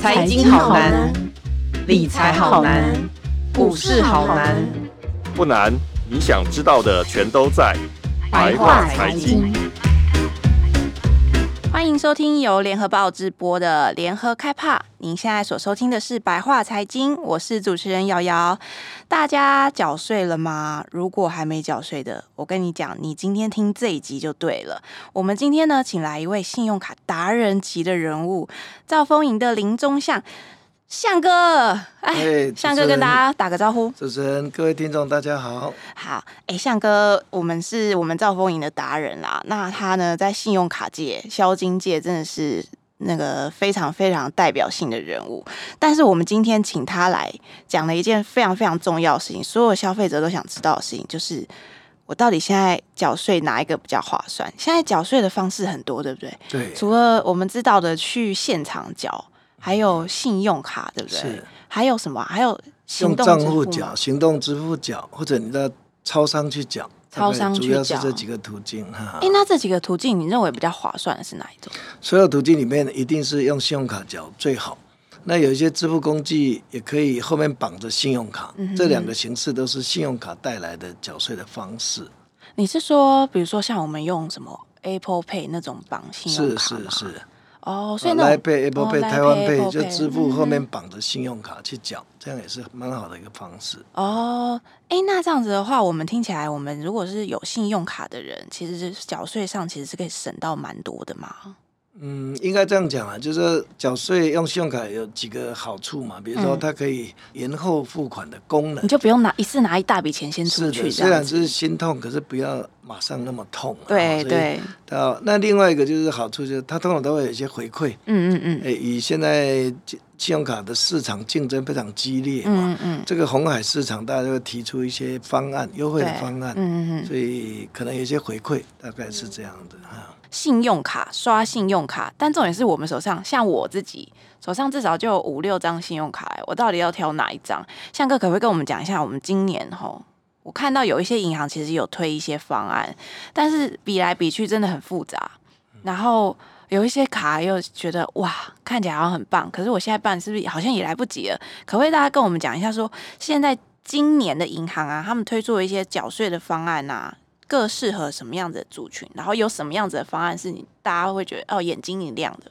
财经好难，理财好难，股市好难。不难，你想知道的全都在白话财经。欢迎收听由联合报直播的联合开趴。您现在所收听的是白话财经，我是主持人瑶瑶。大家缴税了吗？如果还没缴税的，我跟你讲，你今天听这一集就对了。我们今天呢，请来一位信用卡达人级的人物，赵丰盈的林宗相。相哥，哎，向哥跟大家打个招呼。主持人，各位听众，大家好。好，哎，向哥，我们是我们兆丰银的达人啦。那他呢，在信用卡界、销金界，真的是那个非常非常代表性的人物。但是我们今天请他来讲了一件非常非常重要的事情，所有消费者都想知道的事情，就是我到底现在缴税哪一个比较划算？现在缴税的方式很多，对不对？对。除了我们知道的去现场缴。还有信用卡，对不对？是。还有什么？还有行动账户缴、行动支付缴，或者你的超商去缴。超商去。主要是这几个途径哈。哎，那这几个途径，你认为比较划算的是哪一种？所有途径里面，一定是用信用卡缴最好。那有一些支付工具也可以后面绑着信用卡，嗯、这两个形式都是信用卡带来的缴税的方式。你是说，比如说像我们用什么 Apple Pay 那种绑信用？是是是。哦，所以那 Line Pay、Apple Pay、台湾 Pay 就支付后面绑着信用卡去缴，这样也是蛮好的一个方式。哦，哎，那这样子的话，我们听起来，我们如果是有信用卡的人，其实是缴税上其实是可以省到蛮多的嘛。嗯，应该这样讲啊，就是缴税用信用卡有几个好处嘛，比如说它可以延后付款的功能，你就不用拿一次拿一大笔钱先出去，虽然是心痛，可是不要马上那么痛。对对。到那另外一个就是好处，就是它通常都会有一些回馈。嗯嗯嗯。哎，以现在信用卡的市场竞争非常激烈嘛，嗯嗯，这个红海市场大家都会提出一些方案，优惠的方案，嗯嗯嗯，所以可能有一些回馈，大概是这样的哈。信用卡刷信用卡，但重点是我们手上，像我自己手上至少就有五六张信用卡，我到底要挑哪一张？向哥可不可以跟我们讲一下？我们今年吼，我看到有一些银行其实有推一些方案，但是比来比去真的很复杂。然后有一些卡又觉得哇，看起来好像很棒，可是我现在办是不是好像也来不及了？可不可以大家跟我们讲一下说，现在今年的银行啊，他们推出了一些缴税的方案啊。各适合什么样子的族群，然后有什么样子的方案是你大家会觉得哦，眼睛一亮的？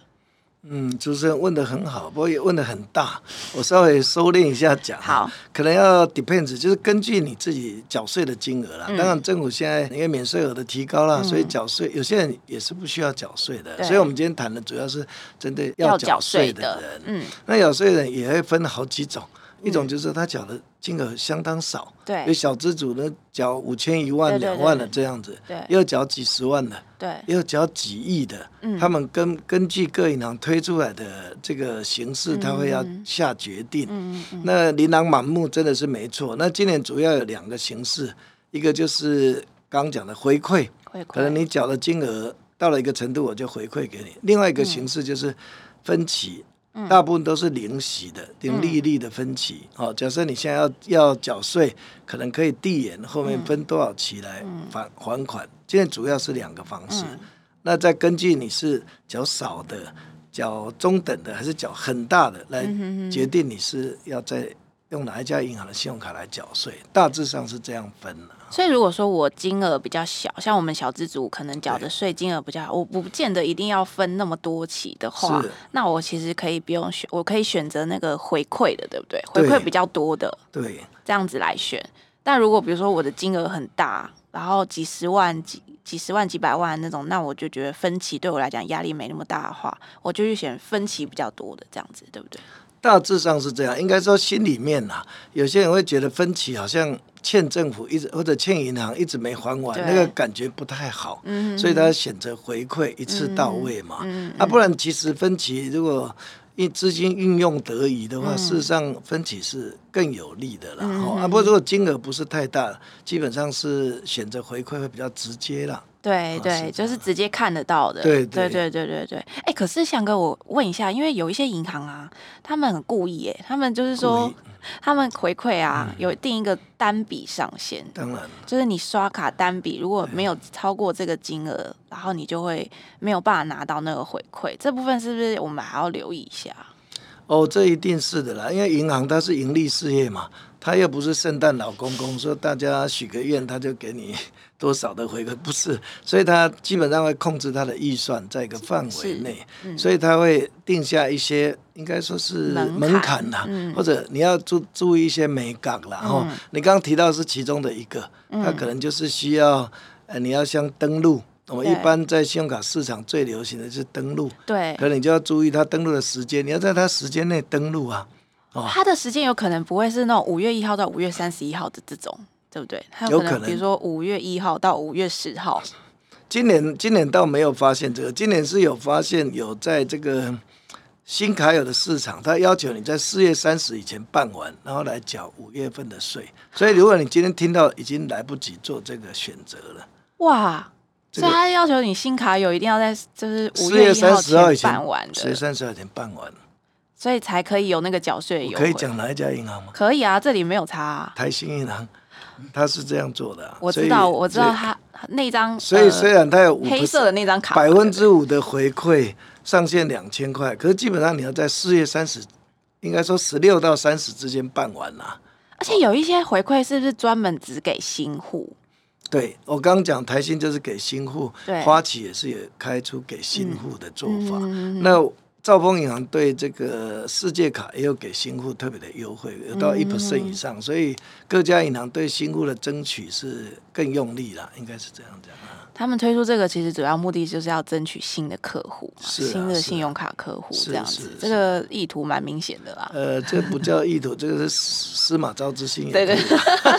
嗯，主持人问的很好，不过也问的很大，我稍微收敛一下讲。好，可能要 depends，就是根据你自己缴税的金额啦。嗯、当然，政府现在因为免税额的提高了，嗯、所以缴税有些人也是不需要缴税的。对所以我们今天谈的主要是针对要缴税的人。嗯，那缴税人也会分好几种。一种就是他缴的金额相当少，对，有小资主呢缴五千一万两万的这样子，对，又缴几十万的，对，又缴几亿的，嗯，他们根根据各银行推出来的这个形式，他会要下决定，嗯嗯，那琳琅满目真的是没错。那今年主要有两个形式，一个就是刚刚讲的回馈，回馈，可能你缴的金额到了一个程度，我就回馈给你；另外一个形式就是分期。大部分都是零息的，零利率的分期。好、嗯，假设你现在要要缴税，可能可以递延，后面分多少期来还还款。现在主要是两个方式。嗯、那再根据你是缴少的、缴中等的，还是缴很大的，来决定你是要在用哪一家银行的信用卡来缴税。大致上是这样分的。所以，如果说我金额比较小，像我们小资族可能缴的税金额比较，对我不见得一定要分那么多期的话，那我其实可以不用选，我可以选择那个回馈的，对不对？回馈比较多的，对，这样子来选。但如果比如说我的金额很大，然后几十万、几几十万、几百万那种，那我就觉得分期对我来讲压力没那么大的话，我就去选分期比较多的这样子，对不对？大致上是这样，应该说心里面呐，有些人会觉得分歧好像欠政府一直或者欠银行一直没还完，那个感觉不太好，嗯、所以他选择回馈一次到位嘛。嗯嗯、啊，不然其实分歧如果一资金运用得宜的话，嗯、事实上分歧是更有利的啦。嗯、啊，不过如果金额不是太大，基本上是选择回馈会比较直接啦。对对，就是直接看得到的。对对对对对对。哎，可是翔哥，我问一下，因为有一些银行啊，他们很故意，哎，他们就是说，他们回馈啊，有定一个单笔上限。当然，就是你刷卡单笔如果没有超过这个金额，然后你就会没有办法拿到那个回馈。这部分是不是我们还要留意一下？哦，这一定是的啦，因为银行它是盈利事业嘛，它又不是圣诞老公公，说大家许个愿他就给你多少的回馈，不是，所以他基本上会控制他的预算在一个范围内，嗯、所以他会定下一些应该说是门槛啦，嗯、或者你要注注意一些美感啦。然后、嗯、你刚刚提到是其中的一个，他可能就是需要呃你要先登录。我们一般在信用卡市场最流行的是登录，对，可能你就要注意它登录的时间，你要在它时间内登录啊。哦，它的时间有可能不会是那种五月一号到五月三十一号的这种，对不对？它有可能，比如说五月一号到五月十号。今年今年倒没有发现这个，今年是有发现有在这个新卡友的市场，他要求你在四月三十以前办完，然后来缴五月份的税。所以如果你今天听到，已经来不及做这个选择了。哇！所以他要求你新卡友一定要在就是五月一号前办完的，四月三十号前办完，所以才可以有那个缴税优惠。可以讲哪一家银行吗？可以啊，这里没有差啊。台新银行，他是这样做的啊。我知道，我知道他那张。所以虽然他有黑色的那张卡，百分之五的回馈上限两千块，可是基本上你要在四月三十，应该说十六到三十之间办完啦。而且有一些回馈是不是专门只给新户？对，我刚刚讲台新就是给新户，对花旗也是有开出给新户的做法。那兆丰银行对这个世界卡也有给新户特别的优惠，有到一 percent 以上，嗯、所以各家银行对新户的争取是更用力了，应该是这样讲。他们推出这个，其实主要目的就是要争取新的客户，啊、新的信用卡客户这样子。这个意图蛮明显的啦。呃，这不叫意图，这个是司马昭之心。对对，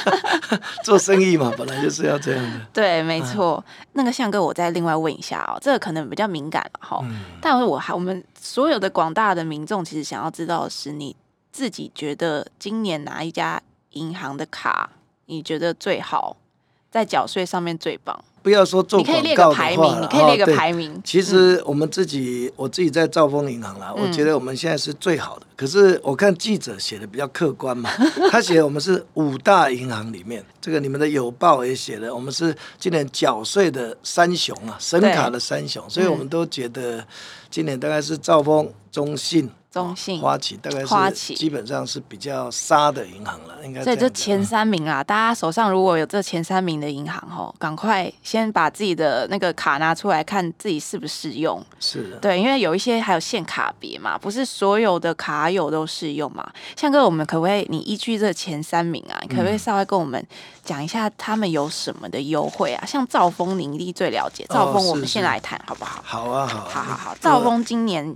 做生意嘛，本来就是要这样的。对，没错。啊、那个向哥，我再另外问一下哦，这个可能比较敏感了哈。嗯、但是我还我们所有的广大的民众，其实想要知道的是，你自己觉得今年哪一家银行的卡你觉得最好，在缴税上面最棒？不要说做广告的话，你可以列个排名，你可以列个排名。其实我们自己，嗯、我自己在兆丰银行啦，我觉得我们现在是最好的。嗯、可是我看记者写的比较客观嘛，他写我们是五大银行里面，这个你们的有报也写了，我们是今年缴税的三雄啊，神卡的三雄，所以我们都觉得今年大概是兆丰、中信。中信、花旗大概是基本上是比较沙的银行了，应该。所以这前三名啊，大家手上如果有这前三名的银行吼，赶快先把自己的那个卡拿出来，看自己适不适用。是的。对，因为有一些还有限卡别嘛，不是所有的卡友都适用嘛。像哥，我们可不可以你依据这前三名啊，你可不可以稍微跟我们讲一下他们有什么的优惠啊？像兆丰，你一定最了解。兆丰，我们先来谈好不好？好啊，好。好好好，兆丰今年。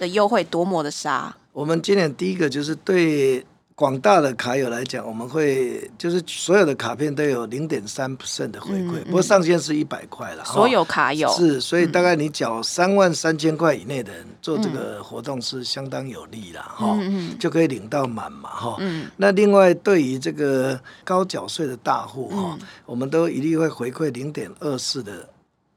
的优惠多么的杀！我们今年第一个就是对广大的卡友来讲，我们会就是所有的卡片都有零点三 percent 的回馈，嗯嗯、不过上限是一百块了。所有卡友是，所以大概你缴三万三千块以内的人做这个活动是相当有利的哈，嗯、就可以领到满嘛哈。嗯、那另外对于这个高缴税的大户哈，嗯、我们都一律会回馈零点二四的。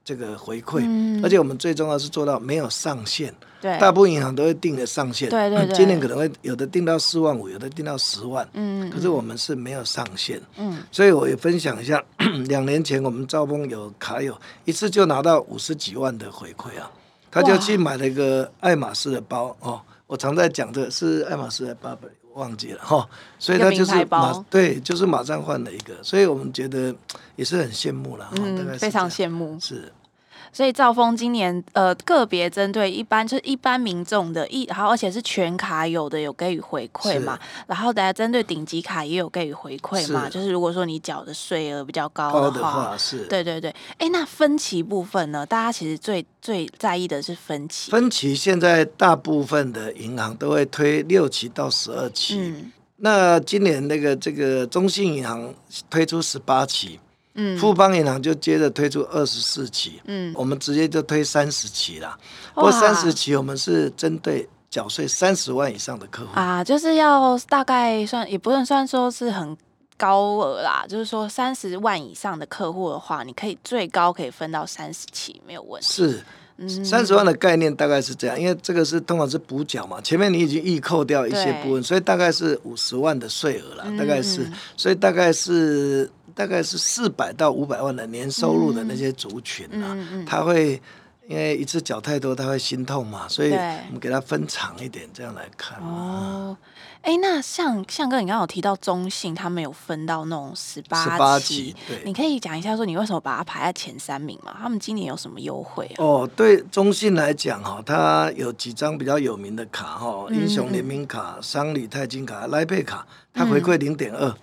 这个回馈，嗯、而且我们最重要是做到没有上限。对，大部分银行都会定的上限。对对对。今年可能会有的定到四万五，有的定到十万。嗯。可是我们是没有上限。嗯。所以我也分享一下，两年前我们兆丰有卡友一次就拿到五十几万的回馈啊，他就去买了一个爱马仕的包哦。我常在讲的是爱马仕的包，忘记了哈。所以他就是马对，就是马上换了一个，所以我们觉得也是很羡慕了。嗯，非常羡慕。是。所以兆丰今年呃个别针对一般就是一般民众的一，然后而且是全卡有的有给予回馈嘛，然后大家针对顶级卡也有给予回馈嘛，是就是如果说你缴的税额比较高的话，的话是，对对对，哎、欸，那分歧部分呢？大家其实最最在意的是分歧。分歧现在大部分的银行都会推六期到十二期，嗯、那今年那个这个中信银行推出十八期。嗯，富邦银行就接着推出二十四期，嗯，我们直接就推三十期啦。不过三十期我们是针对缴税三十万以上的客户啊，就是要大概算，也不能算说是很高额啦，就是说三十万以上的客户的话，你可以最高可以分到三十期，没有问题。是。三十万的概念大概是这样，因为这个是通常是补缴嘛，前面你已经预扣掉一些部分，所以大概是五十万的税额了，大概是，所以大概是大概是四百到五百万的年收入的那些族群啊，他会因为一次缴太多，他会心痛嘛，所以我们给他分长一点，这样来看。哦。哎、欸，那像像哥，你刚刚有提到中信，他们有分到那种十八十八期，对，你可以讲一下说你为什么把它排在前三名嘛？他们今年有什么优惠啊？哦，对，中信来讲哈，它有几张比较有名的卡哈，英雄联名卡、商旅钛金卡、来贝卡，它回馈零点二。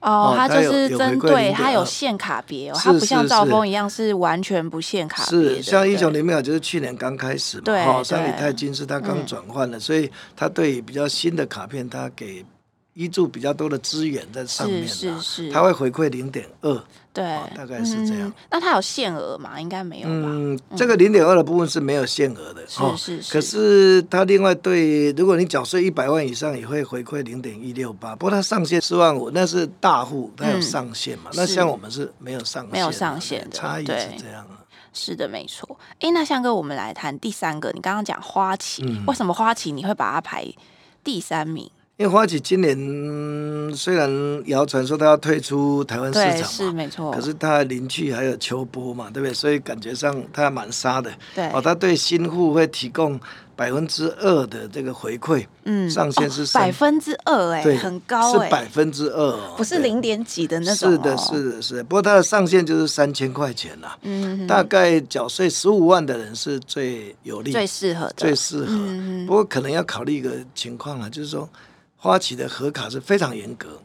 哦，它就是针对它有限卡别哦，它不像兆丰一样是完全不限卡别。是像英雄联名卡就是去年刚开始嘛，对，商旅钛金是它刚转换的，所以它对比较新的卡片，它给。挹注比较多的资源在上面，是是是，它会回馈零点二，对，大概是这样。嗯、那它有限额吗？应该没有吧？嗯，这个零点二的部分是没有限额的，是是是。可是它另外对，如果你缴税一百万以上，也会回馈零点一六八。不过它上限四万五，那是大户，它有上限嘛？嗯、那像我们是没有上限，没有上限的，差异是这样。是的，没错。哎，那翔哥，我们来谈第三个。你刚刚讲花旗，嗯、为什么花旗你会把它排第三名？因为花旗今年虽然谣传说他要退出台湾市场嘛，是没错，可是他邻居还有秋波嘛，对不对？所以感觉上他蛮杀的。对哦，他对新户会提供百分之二的这个回馈，嗯，上限是百分之二，哎，很高，是百分之二，不是零点几的那种。是的，是的，是的。不过他的上限就是三千块钱呐，嗯，大概缴税十五万的人是最有利、最适合的、最适合。不过可能要考虑一个情况啊，就是说。花旗的核卡是非常严格，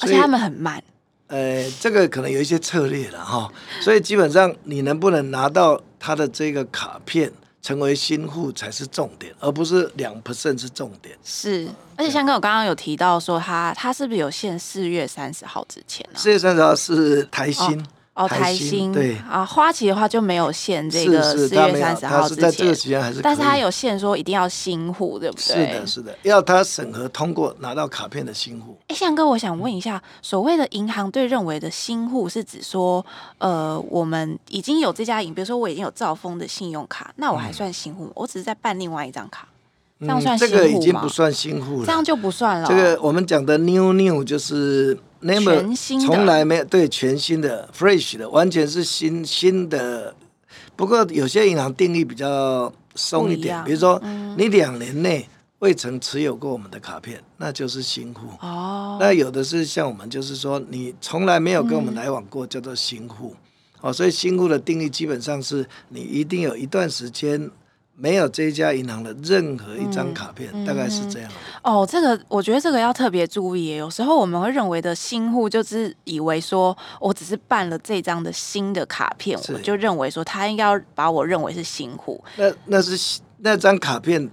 而且他们很慢。呃，这个可能有一些策略了哈，所以基本上你能不能拿到他的这个卡片成为新户才是重点，而不是两 percent 是重点。是，而且像跟我刚刚有提到说他，他他是不是有限四月三十号之前呢？四月三十号是台新。哦哦，台新对啊，花旗的话就没有限这个四月三十号之前，但是他有限说一定要新户，对不对？是的，是的，要他审核通过拿到卡片的新户。哎，向哥，我想问一下，所谓的银行对认为的新户是指说，呃，我们已经有这家银，比如说我已经有兆丰的信用卡，那我还算新户吗？我只是在办另外一张卡，这个已经不算新户了，这样就不算了。这个我们讲的 new new 就是。全新的，从来没有对全新的 fresh 的，完全是新新的。不过有些银行定义比较松一点，一比如说、嗯、你两年内未曾持有过我们的卡片，那就是新户。哦，那有的是像我们，就是说你从来没有跟我们来往过，叫做新户。嗯、哦，所以新户的定义基本上是你一定有一段时间。没有这一家银行的任何一张卡片，嗯、大概是这样。哦，这个我觉得这个要特别注意。有时候我们会认为的新户，就是以为说我只是办了这张的新的卡片，是我就认为说他应该要把我认为是新户。那那是那张卡片。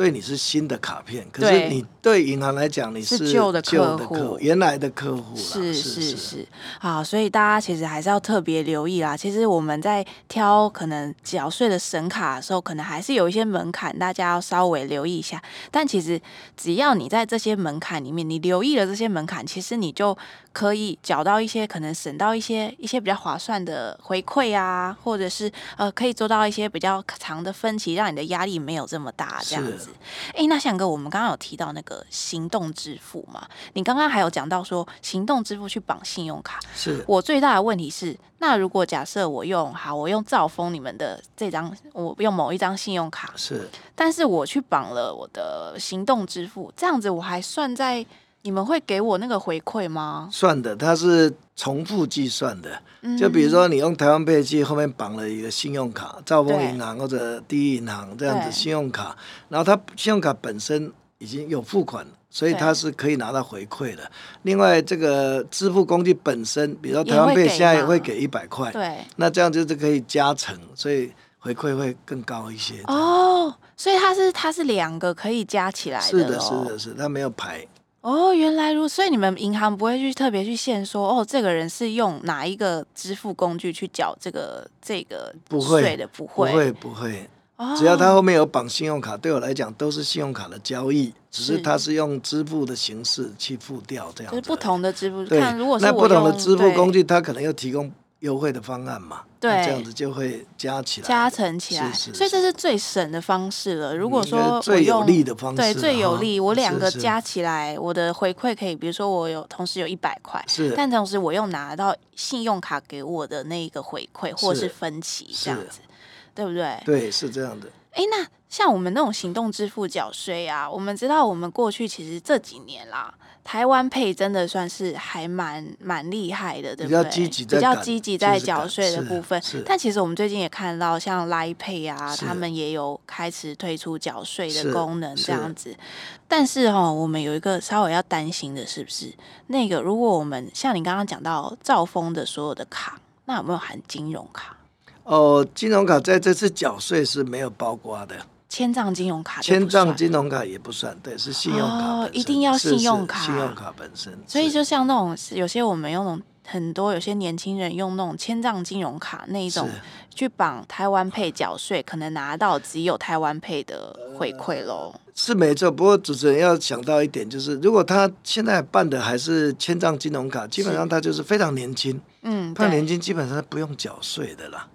对你是新的卡片，可是你对银行来讲你是旧的客户，原来的客户是是是，好，所以大家其实还是要特别留意啦。其实我们在挑可能缴税的神卡的时候，可能还是有一些门槛，大家要稍微留意一下。但其实只要你在这些门槛里面，你留意了这些门槛，其实你就可以缴到一些可能省到一些一些比较划算的回馈啊，或者是呃可以做到一些比较长的分期，让你的压力没有这么大，这样子。哎，那翔哥，我们刚刚有提到那个行动支付嘛？你刚刚还有讲到说行动支付去绑信用卡，是我最大的问题是，那如果假设我用好，我用兆丰你们的这张，我用某一张信用卡，是，但是我去绑了我的行动支付，这样子我还算在。你们会给我那个回馈吗？算的，它是重复计算的。就比如说，你用台湾配器后面绑了一个信用卡，兆丰银行或者第一银行这样子信用卡，然后它信用卡本身已经有付款，所以它是可以拿到回馈的。另外，这个支付工具本身，比如说台湾配现在也会给一百块，对，那这样就是可以加成，所以回馈会更高一些。哦，所以它是它是两个可以加起来的。是的，是的，是它没有排。哦，原来如此，所以你们银行不会去特别去限说，哦，这个人是用哪一个支付工具去缴这个这个税的？不会，不会，不会。哦，只要他后面有绑信用卡，对我来讲都是信用卡的交易，只是他是用支付的形式去付掉这样子。就是不同的支付，对，看如果是那不同的支付工具，对他可能又提供优惠的方案嘛，对，这样子就会加起来，加成起来，是是是，所以这是最省的方式了。如果说最有利的方式，对，最有利，我两个加起来，我的回馈可以，比如说我有同时有一百块，是，但同时我又拿到信用卡给我的那个回馈，或是分期这样子，对不对？对，是这样的。哎，那像我们那种行动支付缴税啊，我们知道我们过去其实这几年啦。台湾 Pay 真的算是还蛮蛮厉害的，对不对？比较积极，比较积极在缴税的部分。但其实我们最近也看到，像 Line Pay 啊，他们也有开始推出缴税的功能，这样子。但是哈、哦，我们有一个稍微要担心的，是不是那个？如果我们像你刚刚讲到兆丰的所有的卡，那有没有含金融卡？哦，金融卡在这次缴税是没有包括的。签帐金融卡，千账金融卡也不算，对，是信用卡。哦，一定要信用卡，信用卡本身。所以就像那种有些我们用那种很多有些年轻人用那种千账金融卡那一种去绑台湾 Pay 缴税，可能拿到只有台湾 Pay 的回馈喽。是没错，不过主持人要想到一点，就是如果他现在办的还是千账金融卡，基本上他就是非常年轻，嗯，他年轻基本上不用缴税的啦。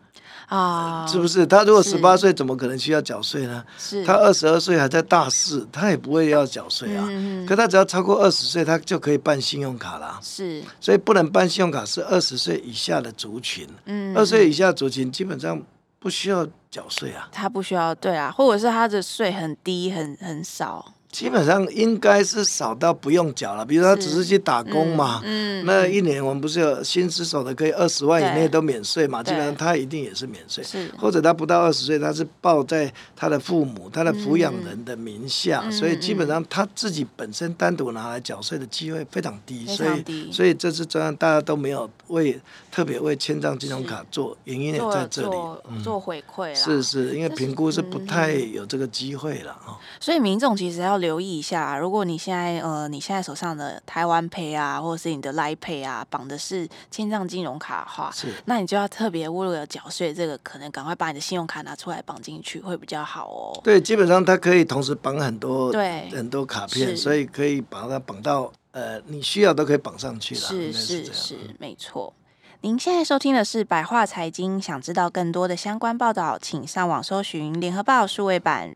啊，是不是？他如果十八岁，怎么可能需要缴税呢？是，他二十二岁还在大四，他也不会要缴税啊。可他只要超过二十岁，他就可以办信用卡啦。是，所以不能办信用卡是二十岁以下的族群。嗯，二十岁以下族群基本上不需要缴税啊。他不需要，对啊，或者是他的税很低，很很少。基本上应该是少到不用缴了，比如说他只是去打工嘛，嗯，嗯，那一年我们不是有新失手的可以二十万以内都免税嘛，基本上他一定也是免税，是，或者他不到二十岁，他是报在他的父母、他的抚养人的名下，嗯，所以基本上他自己本身单独拿来缴税的机会非常低，所以所以这次专案大家都没有为特别为签账金融卡做原因也在这里，做，嗯，做回馈啦，是是，因为评估是不太有这个机会了啊，所以民众其实要。留意一下，如果你现在呃，你现在手上的台湾 Pay 啊，或者是你的 Line Pay 啊，绑的是千账金融卡的话，是，那你就要特别为了缴税，这个可能赶快把你的信用卡拿出来绑进去，会比较好哦。对，基本上它可以同时绑很多，对，很多卡片，所以可以把它绑到呃，你需要都可以绑上去了。是是是，是，没错。您现在收听的是百话财经，想知道更多的相关报道，请上网搜寻联合报数位版。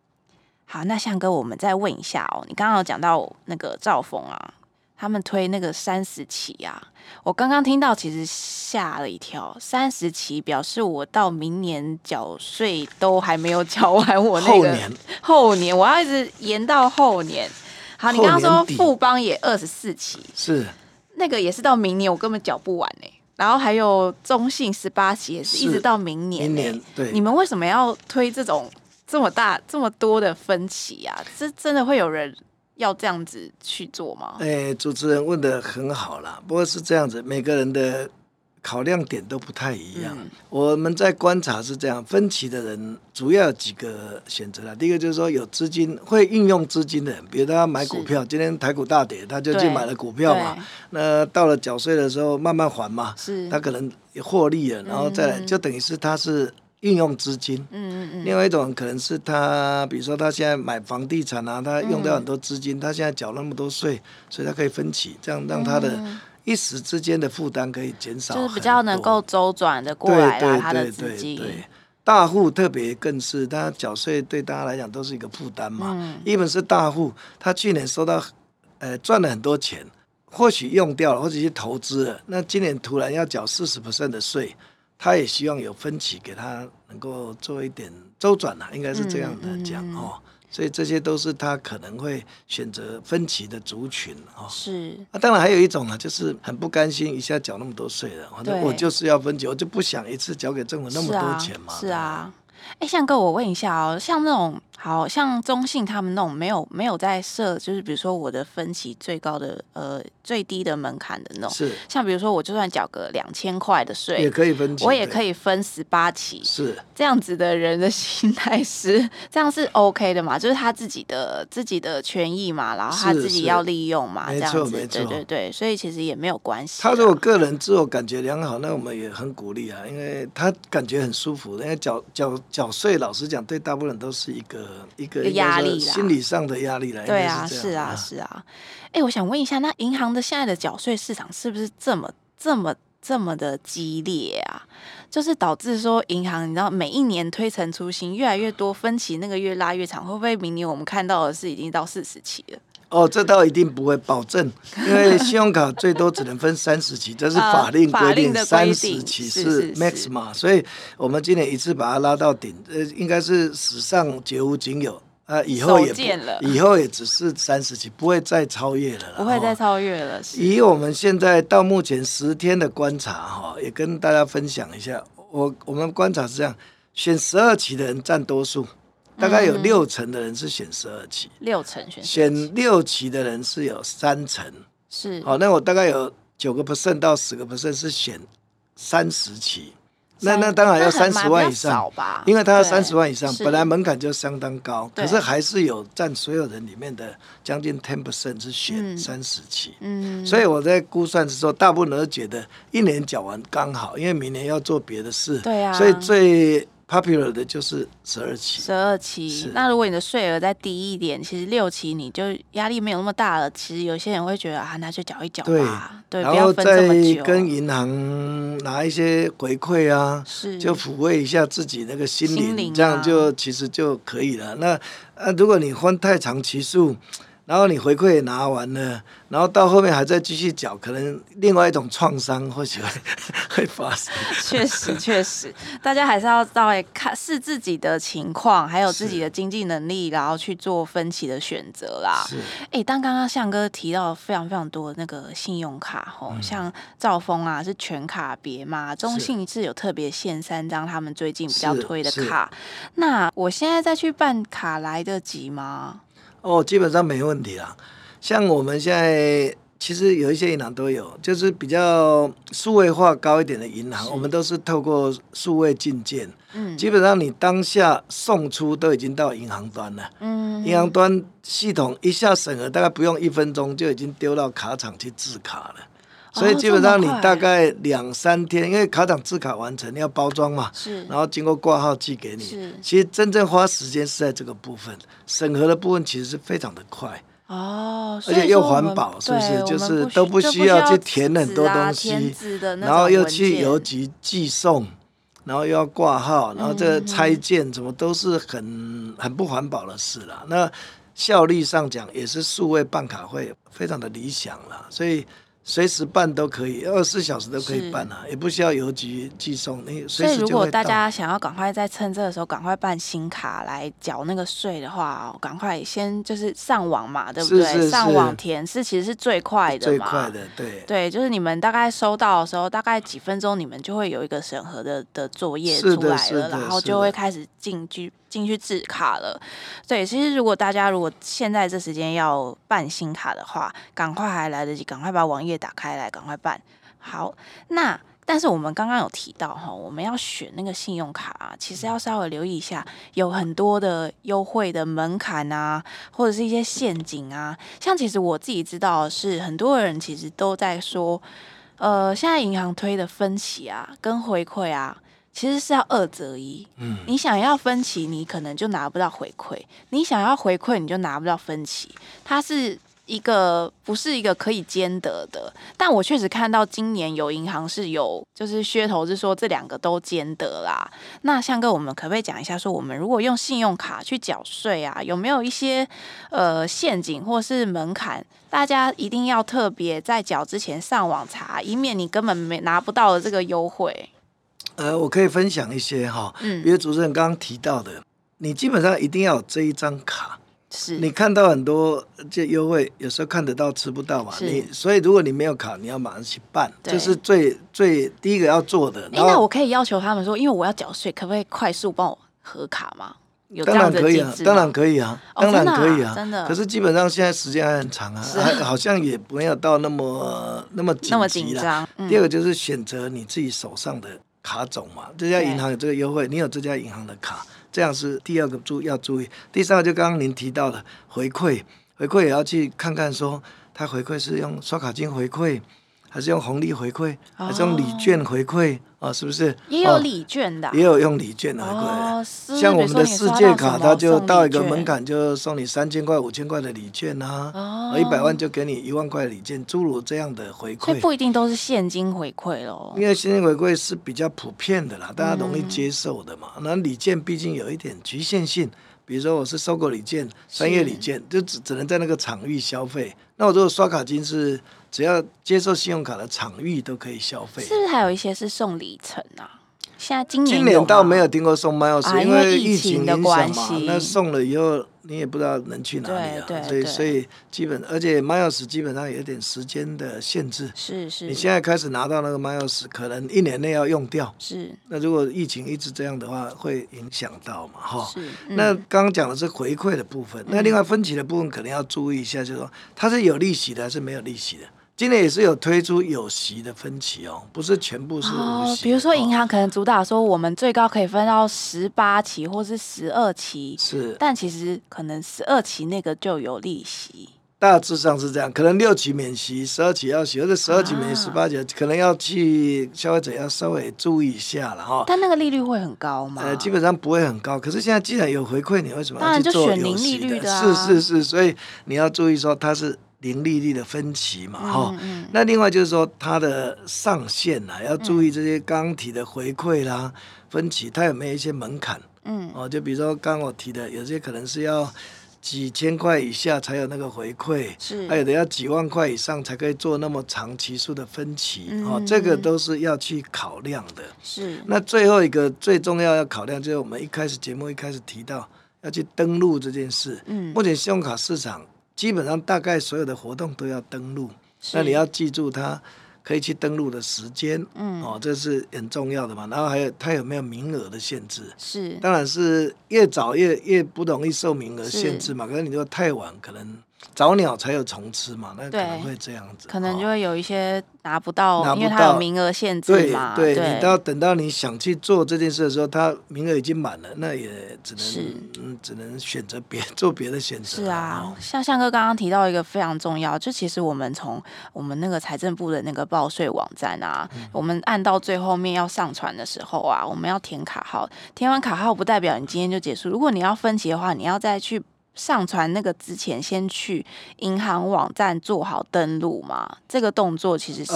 好，那向哥，我们再问一下哦。你刚刚有讲到那个兆丰啊，他们推那个三十期啊，我刚刚听到其实吓了一跳。三十期表示我到明年缴税都还没有缴完，我那个后年，后年我要一直延到后年。好，你刚刚说富邦也二十四期，是那个也是到明年，我根本缴不完呢。然后还有中信十八期也是一直到明年。明年对，你们为什么要推这种？这么大这么多的分歧啊，这真的会有人要这样子去做吗？哎，主持人问的很好啦，不过是这样子，每个人的考量点都不太一样。嗯、我们在观察是这样，分歧的人主要有几个选择啦。第一个就是说有资金会运用资金的人，比如他买股票，今天台股大跌，他就去买了股票嘛。那到了缴税的时候慢慢还嘛，是他可能获利了，然后再来、嗯、就等于是他是。运用资金，嗯嗯嗯，另外一种可能是他，比如说他现在买房地产啊，他用掉很多资金，他现在缴那么多税，所以他可以分期，这样让他的一时之间的负担可以减少，就是比较能够周转的过来的资金。对，大户特别更是，他缴税对大家来讲都是一个负担嘛。一本是大户，他去年收到，呃，赚了很多钱，或许用掉了，或者去投资了，那今年突然要缴四十 percent 的税。他也希望有分歧给他，能够做一点周转呐，应该是这样的讲、嗯嗯、哦。所以这些都是他可能会选择分歧的族群哦。是。啊、当然还有一种呢，就是很不甘心一下缴那么多税的，反正我就是要分歧，我就不想一次缴给政府那么多钱嘛。是啊。哎，向哥，我问一下哦，像那种。好像中信他们那种没有没有在设，就是比如说我的分期最高的呃最低的门槛的那种，是像比如说我就算缴个两千块的税，也可以分期，我也可以分十八期，是这样子的人的 心态是这样是 OK 的嘛？就是他自己的自己的权益嘛，然后他自己要利用嘛，这样子，对对对，所以其实也没有关系。他如果个人自我感觉良好，那我们也很鼓励啊，因为他感觉很舒服，因为缴缴缴税，老实讲，对大部分人都是一个一个压力啦，心理上的压力来。对啊，是，啊，是啊。哎，我想问一下，那银行的现在的缴税市场是不是这么这么这么的激烈啊？就是导致说银行，你知道每一年推陈出新，越来越多分歧，那个越拉越长，会不会明年我们看到的是已经到四十期了？哦，这倒一定不会保证，因为信用卡最多只能分三十期，这是法令规定，三十期是 max 嘛，所以我们今年一次把它拉到顶，呃，应该是史上绝无仅有，啊，以后也以后也只是三十期，不会再超越了，不会再超越了。以我们现在到目前十天的观察，哈，也跟大家分享一下，我我们观察是这样，选十二期的人占多数。大概有六成的人是选十二期，六成选选六期的人是有三成，是。好，那我大概有九个 percent 到十个 percent 是选三十期，那那当然要三十万以上。吧，因为他要三十万以上，本来门槛就相当高，可是还是有占所有人里面的将近 ten percent 是选三十期，嗯，所以我在估算是说，大部分人都觉得一年缴完刚好，因为明年要做别的事，对啊，所以最。Popular 的就是十二期，十二期。那如果你的税额再低一点，其实六期你就压力没有那么大了。其实有些人会觉得啊，那就缴一缴吧，对，然后再跟银行拿一些回馈啊，是，就抚慰一下自己那个心灵，这样就其实就可以了。那啊，如果你换太长期数。然后你回馈也拿完了，然后到后面还在继续缴，可能另外一种创伤或许会会发生。确实，确实，大家还是要稍微看是自己的情况，还有自己的经济能力，然后去做分期的选择啦。是。哎，但刚刚向哥提到非常非常多的那个信用卡，吼、嗯，像兆丰啊是全卡别嘛，中信是有特别限三张，他们最近比较推的卡。那我现在再去办卡来得及吗？哦，基本上没问题啦。像我们现在其实有一些银行都有，就是比较数位化高一点的银行，我们都是透过数位进件。嗯，基本上你当下送出都已经到银行端了。嗯，银行端系统一下审核，大概不用一分钟就已经丢到卡厂去制卡了。所以基本上你大概两三天，因为卡厂制卡完成要包装嘛，是，然后经过挂号寄给你。是，其实真正花时间是在这个部分，审核的部分其实是非常的快。哦，而且又环保，是不是？就是都不需要去填很多东西，然后又去邮局寄送，然后又要挂号，然后这个拆件怎么都是很很不环保的事了。那效率上讲也是数位办卡会非常的理想了，所以。随时办都可以，二十四小时都可以办啊，也不需要邮局寄送。你随时就会到。所以如果大家想要赶快在趁这个时候赶快办新卡来缴那个税的话，赶快先就是上网嘛，对不对？是是是上网填是其实是最快的嘛。最快的，对。对，就是你们大概收到的时候，大概几分钟，你们就会有一个审核的的作业出来了，然后就会开始进去。进去制卡了，对，其实如果大家如果现在这时间要办新卡的话，赶快还来得及，赶快把网页打开来，赶快办。好，那但是我们刚刚有提到哈，我们要选那个信用卡啊，其实要稍微留意一下，有很多的优惠的门槛啊，或者是一些陷阱啊。像其实我自己知道是很多人其实都在说，呃，现在银行推的分期啊，跟回馈啊。其实是要二择一，嗯，你想要分歧，你可能就拿不到回馈；你想要回馈，你就拿不到分歧。它是一个不是一个可以兼得的。但我确实看到今年有银行是有，就是噱头是说这两个都兼得啦。那向哥，我们可不可以讲一下，说我们如果用信用卡去缴税啊，有没有一些呃陷阱或是门槛？大家一定要特别在缴之前上网查，以免你根本没拿不到的这个优惠。呃，我可以分享一些哈，嗯，比如主持人刚刚提到的，你基本上一定要有这一张卡，是你看到很多这优惠，有时候看得到吃不到嘛，你所以如果你没有卡，你要马上去办，这是最最第一个要做的。哎，那我可以要求他们说，因为我要缴税，可不可以快速帮我核卡吗？有这样当然可以啊，当然可以啊，哦、当然可以啊，真的。可是基本上现在时间还很长啊，啊好像也没有到那么、嗯、那么紧急了。嗯、第二个就是选择你自己手上的。卡种嘛，这家银行有这个优惠，你有这家银行的卡，这样是第二个注要注意。第三个就刚刚您提到的回馈，回馈也要去看看说，他回馈是用刷卡金回馈，还是用红利回馈，还是用礼券回馈，啊，是不是？也有礼券的、啊哦，也有用礼券的回馈。哦、像我们的世界卡，它就到一个门槛，就送你三千块、五千块的礼券啊。哦，一百万就给你一万块的礼券，诸如这样的回馈。所以不一定都是现金回馈喽。因为现金回馈是比较普遍的啦，大家容易接受的嘛。那、嗯、礼券毕竟有一点局限性。比如说我是收购礼券、商业礼券，就只只能在那个场域消费。那我如果刷卡金是只要接受信用卡的场域都可以消费。是不是还有一些是送里程啊？现在今年今年倒没有听过送 miles，、啊、因为疫情的关系，那送了以后。你也不知道能去哪里啊，对对对，所以所以基本，而且 Miles 基本上有点时间的限制。是是。你现在开始拿到那个 Miles，可能一年内要用掉。是。那如果疫情一直这样的话，会影响到嘛？哈。是。那刚刚讲的是回馈的部分，嗯，那另外分期的部分可能要注意一下，就是说它是有利息的还是没有利息的？今年也是有推出有息的分期哦，不是全部是无息。哦，比如说银行可能主打说我们最高可以分到十八期或是十二期，是，但其实可能十二期那个就有利息。大致上是这样，可能六期免息，十二期要息，或者十二期免息，十八期可能要去消费者要稍微注意一下了哈。但那个利率会很高吗？呃，基本上不会很高。可是现在既然有回馈，你为什么要去做有息的？的啊、是是是，所以你要注意说它是。零利率的分歧嘛，哈、嗯嗯，那另外就是说它的上限呐、啊，要注意这些刚提的回馈啦、嗯、分歧，它有没有一些门槛？嗯，哦，就比如说刚我提的，有些可能是要几千块以下才有那个回馈，是，还有的要几万块以上才可以做那么长期数的分期，嗯、哦，这个都是要去考量的。是，那最后一个最重要要考量就是我们一开始节目一开始提到要去登录这件事。嗯，目前信用卡市场。基本上大概所有的活动都要登录，那你要记住它可以去登录的时间，嗯，哦，这是很重要的嘛。然后还有它有没有名额的限制？是，当然是越早越越不容易受名额限制嘛。可是你说太晚，可能。早鸟才有虫吃嘛，那可能会这样子，可能就会有一些拿不到，哦、因为它有名额限制嘛。对，对，你到等到你想去做这件事的时候，它名额已经满了，那也只能嗯，只能选择别 做别的选择。是啊，哦、像向哥刚刚提到一个非常重要，就其实我们从我们那个财政部的那个报税网站啊、嗯，我们按到最后面要上传的时候啊，我们要填卡号，填完卡号不代表你今天就结束，如果你要分期的话，你要再去。上传那个之前，先去银行网站做好登录嘛？这个动作其实是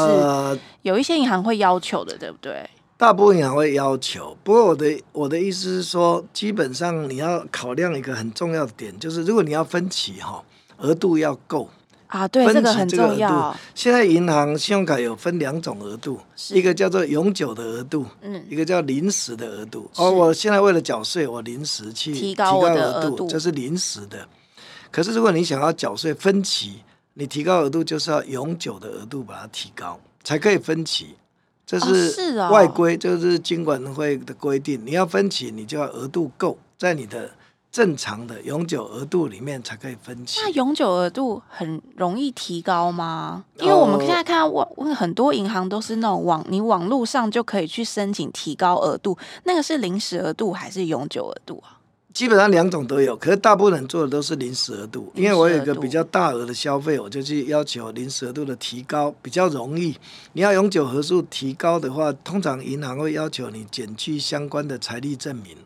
有一些银行会要求的，对不对？大部分银行会要求，不过我的我的意思是说，基本上你要考量一个很重要的点，就是如果你要分期哈，额度要够。啊，对，这个很重要。现在银行信用卡有分两种额度，一个叫做永久的额度，嗯，一个叫临时的额度。哦，我现在为了缴税，我临时去提高额度，这是临时的。可是如果你想要缴税分期，你提高额度就是要永久的额度把它提高，才可以分期。这是外规，就是金管会的规定。你要分期，你就要额度够，在你的。正常的永久额度里面才可以分期。那永久额度很容易提高吗？因为我们现在看到网，很多银行都是那种网，你网络上就可以去申请提高额度。那个是临时额度还是永久额度啊？基本上两种都有，可是大部分人做的都是临时额度。因为我有一个比较大额的消费，我就去要求临时额度的提高，比较容易。你要永久额度提高的话，通常银行会要求你减去相关的财力证明。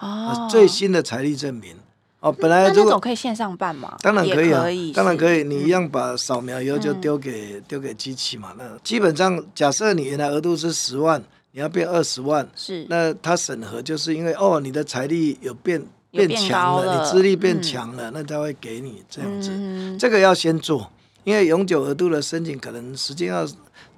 哦，最新的财力证明哦，本来如果可以线上办嘛，当然可以啊，当然可以，你一样把扫描以后就丢给丢、嗯、给机器嘛。那基本上，假设你原来额度是十万，你要变二十万，是那他审核就是因为哦，你的财力有变变强了，了，你资历变强了、嗯，那他会给你这样子、嗯。这个要先做，因为永久额度的申请可能时间要。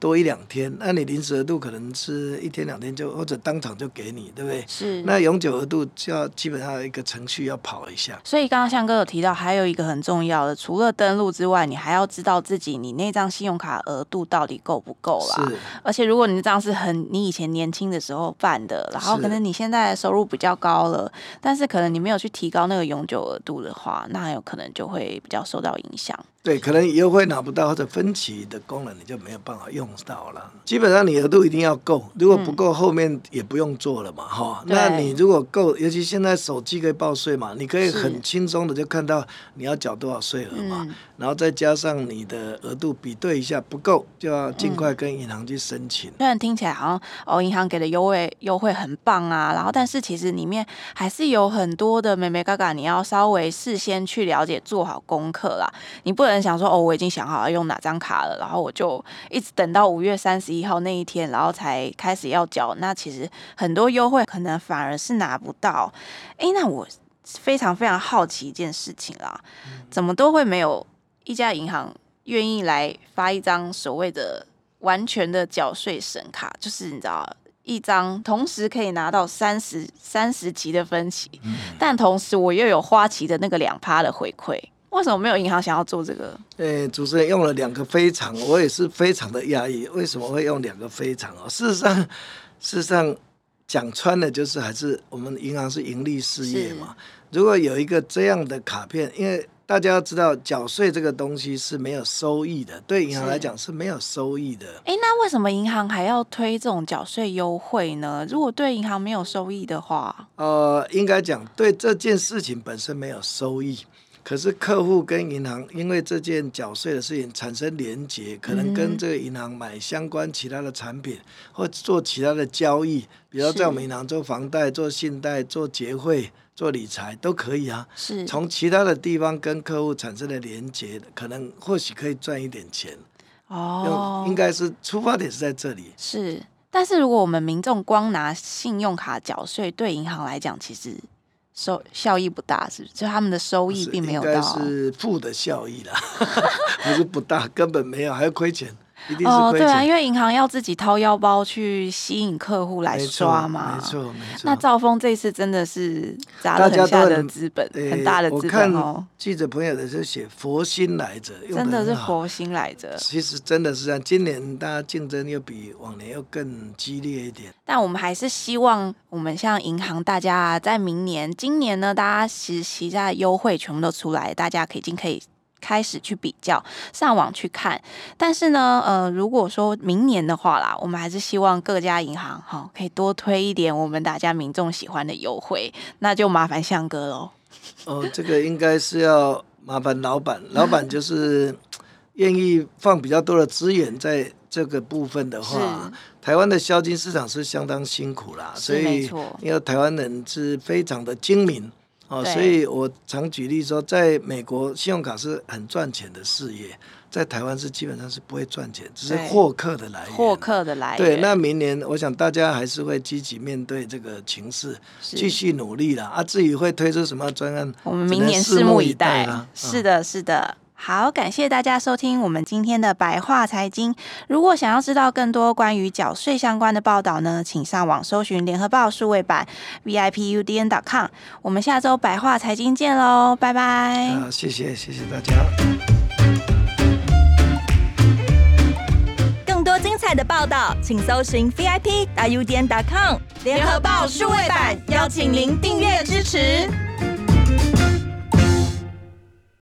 多一两天，那你临时额度可能是一天两天就或者当场就给你，对不对？是。那永久额度就要基本上一个程序要跑一下。所以刚刚向哥有提到，还有一个很重要的，除了登录之外，你还要知道自己你那张信用卡额度到底够不够啦。是。而且如果你那张是很你以前年轻的时候办的，然后可能你现在收入比较高了，但是可能你没有去提高那个永久额度的话，那有可能就会比较受到影响。对，可能以后惠拿不到或者分期的功能，你就没有办法用到了。基本上你额度一定要够，如果不够，后面也不用做了嘛，哈、嗯。那你如果够，尤其现在手机可以报税嘛，你可以很轻松的就看到你要缴多少税额嘛，然后再加上你的额度比对一下，不够就要尽快跟银行去申请。虽然听起来好像哦，银行给的优惠优惠很棒啊，然后但是其实里面还是有很多的眉眉嘎嘎，你要稍微事先去了解，做好功课啦。你不能想说哦，我已经想好要用哪张卡了，然后我就一直等到五月三十一号那一天，然后才开始要缴。那其实很多优惠可能反而是拿不到。哎，那我非常非常好奇一件事情啦，怎么都会没有一家银行愿意来发一张所谓的完全的缴税神卡，就是你知道，一张同时可以拿到三十三十级的分期，但同时我又有花旗的那个两趴的回馈。为什么没有银行想要做这个？诶，主持人用了两个非常，我也是非常的压抑，为什么会用两个非常哦？事实上，事实上讲穿了就是还是我们银行是盈利事业嘛。如果有一个这样的卡片，因为大家要知道缴税这个东西是没有收益的，对银行来讲是没有收益的。哎，那为什么银行还要推这种缴税优惠呢？如果对银行没有收益的话，呃，应该讲对这件事情本身没有收益。可是客户跟银行因为这件缴税的事情产生连结，可能跟这个银行买相关其他的产品，或做其他的交易，比如在我们银行做房贷、做信贷、做结汇、做理财都可以啊。是，从其他的地方跟客户产生的连结，可能或许可以赚一点钱。哦，应该是出发点是在这里。是，但是如果我们民众光拿信用卡缴税，对银行来讲，其实。收效益不大，是不是？就他们的收益并没有到，是负的效益啦，不是不大，根本没有，还要亏钱。哦，对啊，因为银行要自己掏腰包去吸引客户来刷嘛，没错，没错。那兆丰这次真的是砸了很大的资本，很大的资本哦。记者朋友的是写佛心来着，真的是佛心来着。其实真的是这样，今年大家竞争又比往年又更激烈一点。但我们还是希望，我们像银行，大家在明年、今年呢，大家其实其他的优惠全部都出来，大家已经可以。开始去比较，上网去看，但是呢，呃，如果说明年的话啦，我们还是希望各家银行哈、哦、可以多推一点我们大家民众喜欢的优惠，那就麻烦向哥喽。哦，这个应该是要麻烦老板，老板就是 愿意放比较多的资源在这个部分的话，台湾的销金市场是相当辛苦啦，所以因为台湾人是非常的精明。哦，所以我常举例说，在美国信用卡是很赚钱的事业，在台湾是基本上是不会赚钱，只是获客的来源。获客的来源。对，那明年我想大家还是会积极面对这个情势，继续努力了啊。至于会推出什么专案，我们明年拭目以待。是的，是的。好，感谢大家收听我们今天的白话财经。如果想要知道更多关于缴税相关的报道呢，请上网搜寻联合报数位版 vipudn.com。我们下周白话财经见喽，拜拜。好，谢谢，谢谢大家。更多精彩的报道，请搜寻 vipudn.com 联合报数位版，邀请您订阅支持。